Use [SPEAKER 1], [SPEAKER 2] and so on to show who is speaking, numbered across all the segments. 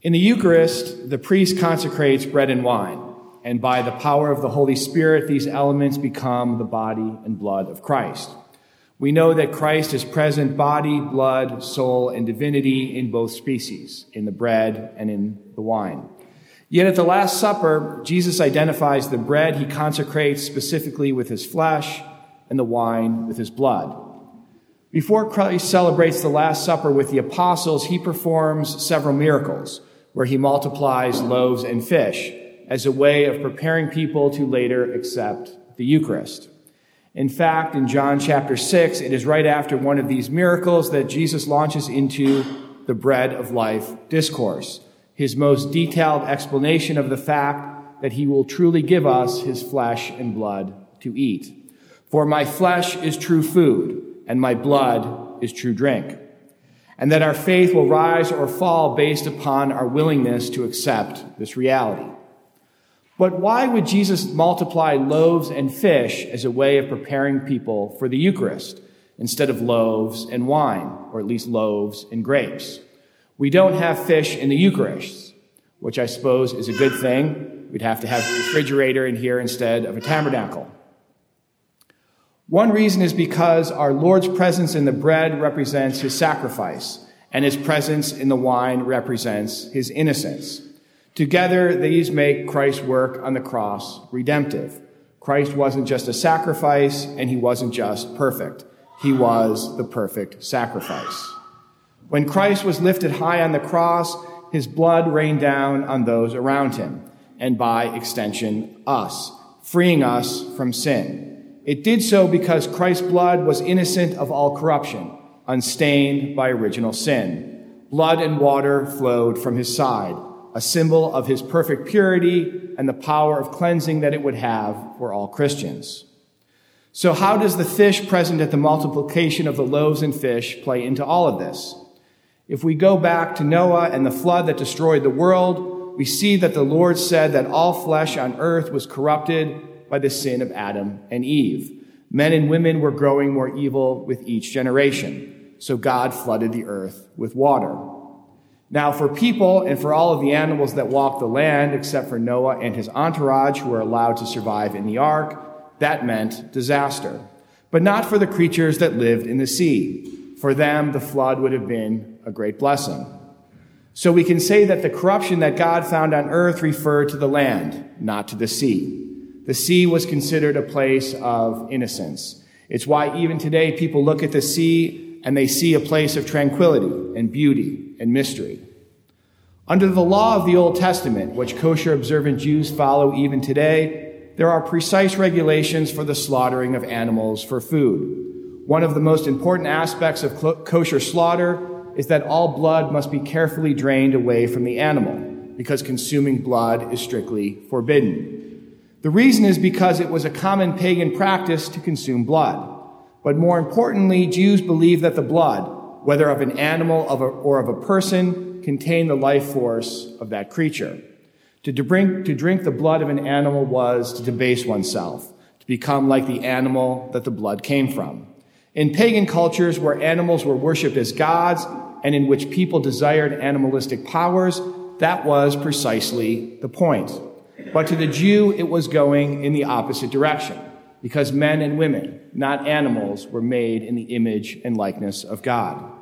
[SPEAKER 1] In the Eucharist, the priest consecrates bread and wine, and by the power of the Holy Spirit, these elements become the body and blood of Christ. We know that Christ is present body, blood, soul, and divinity in both species, in the bread and in the wine. Yet at the Last Supper, Jesus identifies the bread he consecrates specifically with his flesh and the wine with his blood. Before Christ celebrates the Last Supper with the apostles, he performs several miracles where he multiplies loaves and fish as a way of preparing people to later accept the Eucharist. In fact, in John chapter 6, it is right after one of these miracles that Jesus launches into the bread of life discourse, his most detailed explanation of the fact that he will truly give us his flesh and blood to eat. For my flesh is true food, and my blood is true drink and that our faith will rise or fall based upon our willingness to accept this reality. But why would Jesus multiply loaves and fish as a way of preparing people for the Eucharist instead of loaves and wine, or at least loaves and grapes? We don't have fish in the Eucharist, which I suppose is a good thing. We'd have to have a refrigerator in here instead of a tabernacle. One reason is because our Lord's presence in the bread represents his sacrifice, and his presence in the wine represents his innocence. Together, these make Christ's work on the cross redemptive. Christ wasn't just a sacrifice, and he wasn't just perfect. He was the perfect sacrifice. When Christ was lifted high on the cross, his blood rained down on those around him, and by extension, us, freeing us from sin. It did so because Christ's blood was innocent of all corruption, unstained by original sin. Blood and water flowed from his side, a symbol of his perfect purity and the power of cleansing that it would have for all Christians. So, how does the fish present at the multiplication of the loaves and fish play into all of this? If we go back to Noah and the flood that destroyed the world, we see that the Lord said that all flesh on earth was corrupted by the sin of Adam and Eve. Men and women were growing more evil with each generation. So God flooded the earth with water. Now, for people and for all of the animals that walked the land, except for Noah and his entourage who were allowed to survive in the ark, that meant disaster. But not for the creatures that lived in the sea. For them, the flood would have been a great blessing. So we can say that the corruption that God found on earth referred to the land, not to the sea. The sea was considered a place of innocence. It's why even today people look at the sea and they see a place of tranquility and beauty and mystery. Under the law of the Old Testament, which kosher observant Jews follow even today, there are precise regulations for the slaughtering of animals for food. One of the most important aspects of kosher slaughter is that all blood must be carefully drained away from the animal, because consuming blood is strictly forbidden. The reason is because it was a common pagan practice to consume blood. But more importantly, Jews believed that the blood, whether of an animal or of a person, contained the life force of that creature. To drink, to drink the blood of an animal was to debase oneself, to become like the animal that the blood came from. In pagan cultures where animals were worshipped as gods and in which people desired animalistic powers, that was precisely the point. But to the Jew, it was going in the opposite direction because men and women, not animals, were made in the image and likeness of God.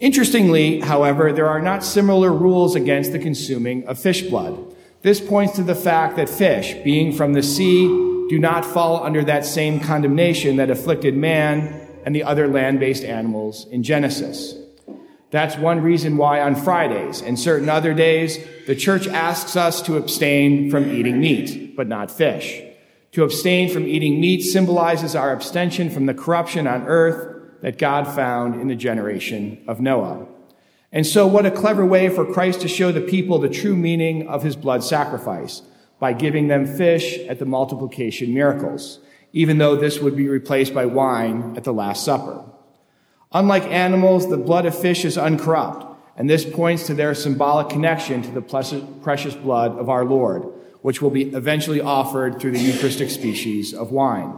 [SPEAKER 1] Interestingly, however, there are not similar rules against the consuming of fish blood. This points to the fact that fish, being from the sea, do not fall under that same condemnation that afflicted man and the other land based animals in Genesis. That's one reason why on Fridays and certain other days, the church asks us to abstain from eating meat, but not fish. To abstain from eating meat symbolizes our abstention from the corruption on earth that God found in the generation of Noah. And so, what a clever way for Christ to show the people the true meaning of his blood sacrifice by giving them fish at the multiplication miracles, even though this would be replaced by wine at the Last Supper. Unlike animals, the blood of fish is uncorrupt, and this points to their symbolic connection to the precious blood of our Lord, which will be eventually offered through the Eucharistic species of wine.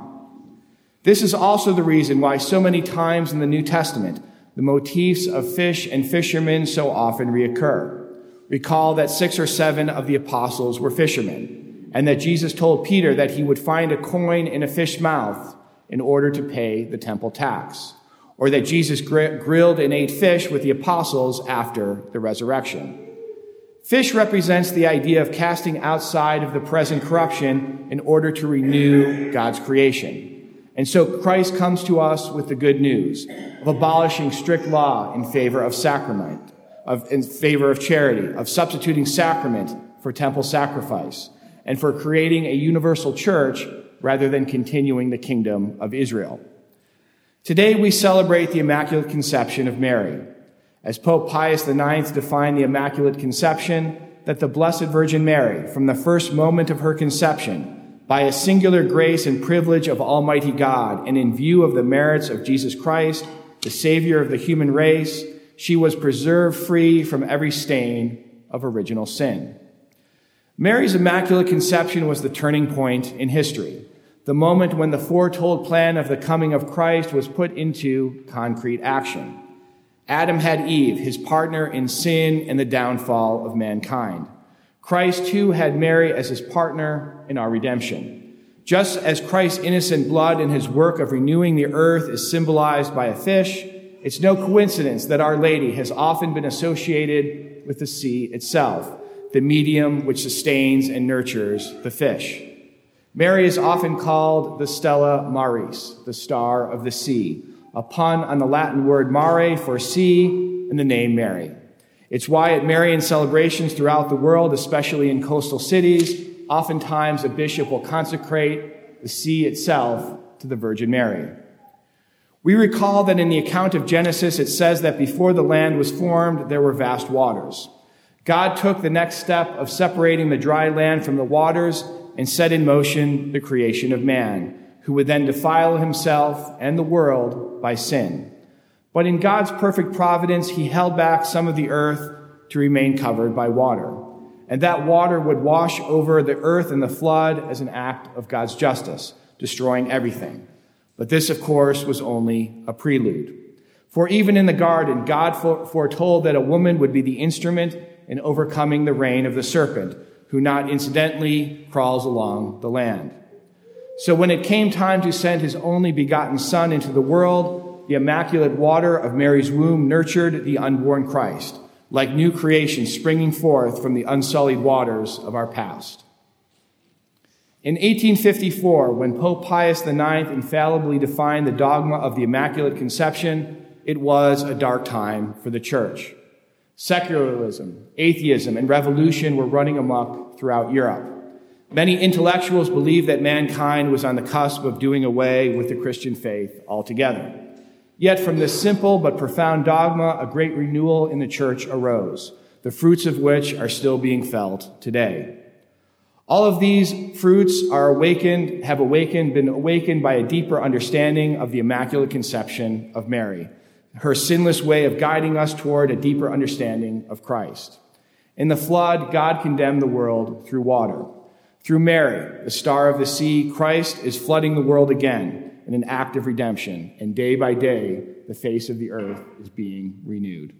[SPEAKER 1] This is also the reason why so many times in the New Testament, the motifs of fish and fishermen so often reoccur. Recall that six or seven of the apostles were fishermen, and that Jesus told Peter that he would find a coin in a fish mouth in order to pay the temple tax, or that Jesus gr- grilled and ate fish with the apostles after the resurrection. Fish represents the idea of casting outside of the present corruption in order to renew God's creation. And so Christ comes to us with the good news of abolishing strict law in favor of sacrament, of, in favor of charity, of substituting sacrament for temple sacrifice, and for creating a universal church rather than continuing the kingdom of Israel. Today we celebrate the Immaculate Conception of Mary. As Pope Pius IX defined the Immaculate Conception, that the Blessed Virgin Mary, from the first moment of her conception, by a singular grace and privilege of Almighty God, and in view of the merits of Jesus Christ, the Savior of the human race, she was preserved free from every stain of original sin. Mary's Immaculate Conception was the turning point in history, the moment when the foretold plan of the coming of Christ was put into concrete action. Adam had Eve, his partner in sin and the downfall of mankind. Christ too had Mary as his partner in our redemption. Just as Christ's innocent blood and his work of renewing the earth is symbolized by a fish, it's no coincidence that Our Lady has often been associated with the sea itself, the medium which sustains and nurtures the fish. Mary is often called the Stella Maris, the star of the sea, a pun on the Latin word mare for sea and the name Mary. It's why at Marian celebrations throughout the world, especially in coastal cities, oftentimes a bishop will consecrate the sea itself to the Virgin Mary. We recall that in the account of Genesis, it says that before the land was formed, there were vast waters. God took the next step of separating the dry land from the waters and set in motion the creation of man, who would then defile himself and the world by sin. But in God's perfect providence, he held back some of the earth to remain covered by water. And that water would wash over the earth in the flood as an act of God's justice, destroying everything. But this, of course, was only a prelude. For even in the garden, God foretold that a woman would be the instrument in overcoming the reign of the serpent, who not incidentally crawls along the land. So when it came time to send his only begotten Son into the world, the immaculate water of Mary's womb nurtured the unborn Christ, like new creation springing forth from the unsullied waters of our past. In 1854, when Pope Pius IX infallibly defined the dogma of the Immaculate Conception, it was a dark time for the Church. Secularism, atheism, and revolution were running amok throughout Europe. Many intellectuals believed that mankind was on the cusp of doing away with the Christian faith altogether. Yet from this simple but profound dogma, a great renewal in the church arose, the fruits of which are still being felt today. All of these fruits are awakened, have awakened, been awakened by a deeper understanding of the Immaculate Conception of Mary, her sinless way of guiding us toward a deeper understanding of Christ. In the flood, God condemned the world through water. Through Mary, the star of the sea, Christ is flooding the world again in an act of redemption, and day by day, the face of the earth is being renewed.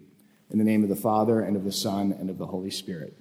[SPEAKER 1] In the name of the Father, and of the Son, and of the Holy Spirit.